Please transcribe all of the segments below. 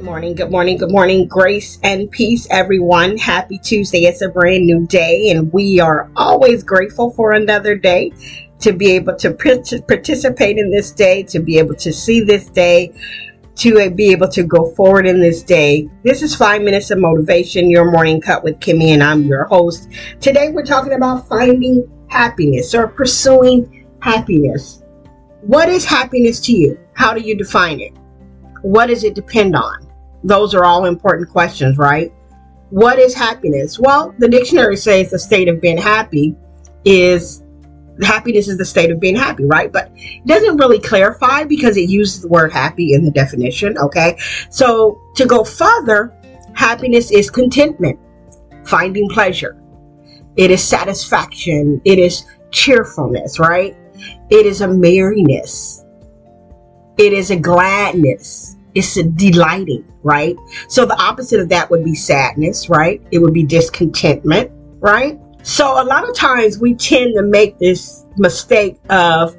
Good morning, good morning, good morning. Grace and peace, everyone. Happy Tuesday. It's a brand new day, and we are always grateful for another day to be able to participate in this day, to be able to see this day, to be able to go forward in this day. This is Five Minutes of Motivation, your morning cup with Kimmy, and I'm your host. Today, we're talking about finding happiness or pursuing happiness. What is happiness to you? How do you define it? What does it depend on? Those are all important questions, right? What is happiness? Well, the dictionary says the state of being happy is happiness is the state of being happy, right? But it doesn't really clarify because it uses the word happy in the definition, okay? So to go further, happiness is contentment, finding pleasure. It is satisfaction. It is cheerfulness, right? It is a merriness. It is a gladness. It's delighting, right? So the opposite of that would be sadness, right? It would be discontentment, right? So a lot of times we tend to make this mistake of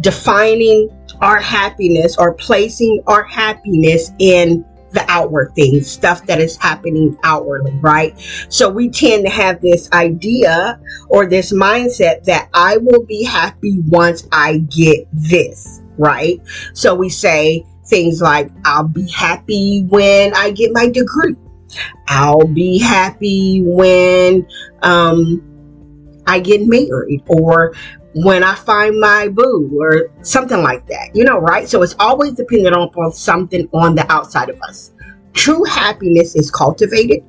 defining our happiness or placing our happiness in the outward things, stuff that is happening outwardly, right? So we tend to have this idea or this mindset that I will be happy once I get this right? So we say things like, I'll be happy when I get my degree. I'll be happy when um, I get married or when I find my boo or something like that, you know, right? So it's always dependent on something on the outside of us. True happiness is cultivated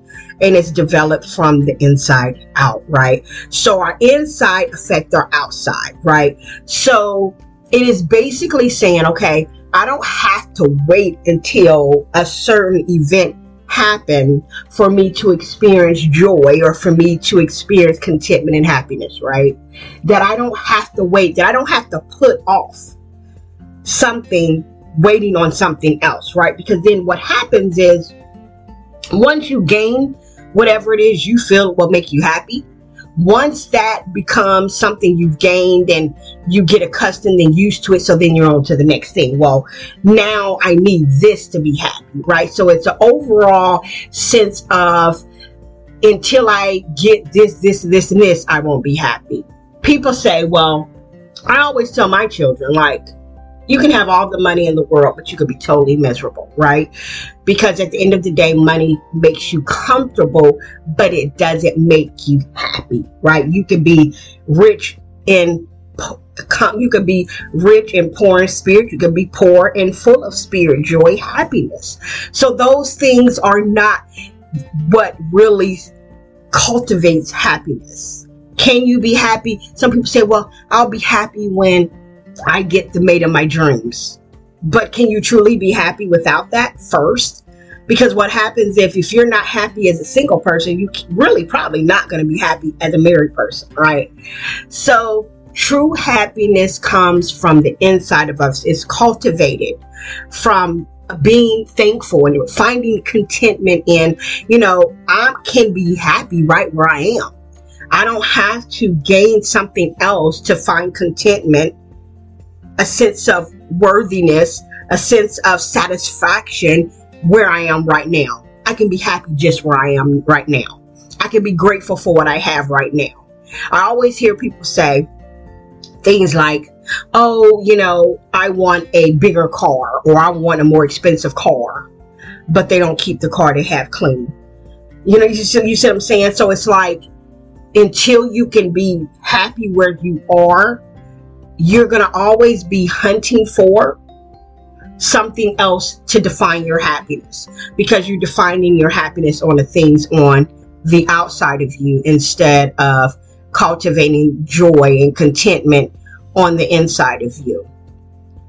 and it's developed from the inside out, right? So our inside affect our outside, right? So it is basically saying, okay, I don't have to wait until a certain event happen for me to experience joy or for me to experience contentment and happiness, right? That I don't have to wait, that I don't have to put off something waiting on something else, right? Because then what happens is once you gain whatever it is you feel will make you happy, once that becomes something you've gained and you get accustomed and used to it, so then you're on to the next thing. Well, now I need this to be happy, right? So it's an overall sense of until I get this, this, this, and this, I won't be happy. People say, well, I always tell my children, like, you can have all the money in the world, but you could be totally miserable, right? Because at the end of the day, money makes you comfortable, but it doesn't make you happy, right? You can be rich in you can be rich and poor in spirit. You can be poor and full of spirit, joy, happiness. So those things are not what really cultivates happiness. Can you be happy? Some people say, well, I'll be happy when I get the mate of my dreams. But can you truly be happy without that first? Because what happens if, if you're not happy as a single person, you really probably not going to be happy as a married person, right? So True happiness comes from the inside of us. It's cultivated from being thankful and finding contentment in, you know, I can be happy right where I am. I don't have to gain something else to find contentment, a sense of worthiness, a sense of satisfaction where I am right now. I can be happy just where I am right now. I can be grateful for what I have right now. I always hear people say things like, oh, you know, I want a bigger car or I want a more expensive car, but they don't keep the car they have clean. You know, you see, you see what I'm saying? So it's like until you can be happy where you are, you're going to always be hunting for something else to define your happiness because you're defining your happiness on the things on the outside of you instead of cultivating joy and contentment on the inside of you.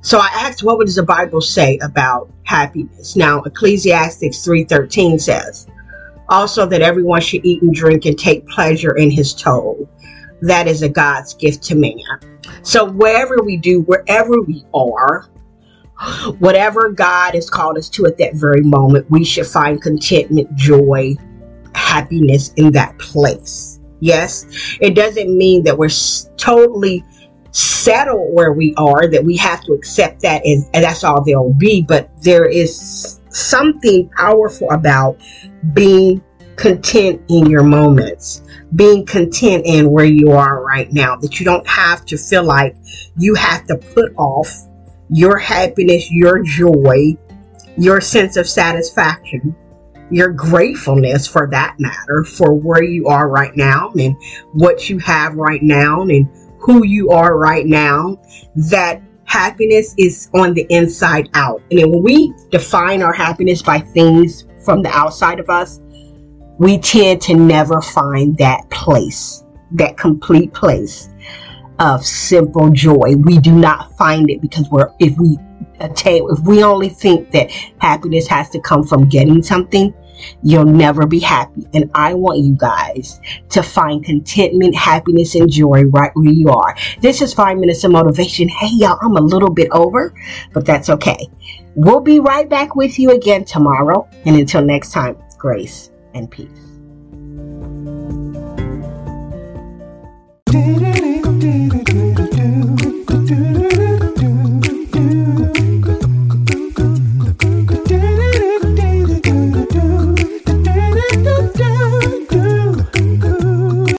So I asked, what does the Bible say about happiness? Now, Ecclesiastes 3.13 says, also that everyone should eat and drink and take pleasure in his toil. That is a God's gift to man. So wherever we do, wherever we are, whatever God has called us to at that very moment, we should find contentment, joy, happiness in that place. Yes, it doesn't mean that we're totally settled where we are, that we have to accept that as, and that's all there'll be, but there is something powerful about being content in your moments, being content in where you are right now, that you don't have to feel like you have to put off your happiness, your joy, your sense of satisfaction, your gratefulness for that matter, for where you are right now and what you have right now and who you are right now, that happiness is on the inside out. And when we define our happiness by things from the outside of us, we tend to never find that place, that complete place of simple joy. We do not find it because we're, if we attain, if we only think that happiness has to come from getting something, you'll never be happy. And I want you guys to find contentment, happiness, and joy right where you are. This is five minutes of motivation. Hey, y'all, I'm a little bit over, but that's okay. We'll be right back with you again tomorrow. And until next time, grace and peace.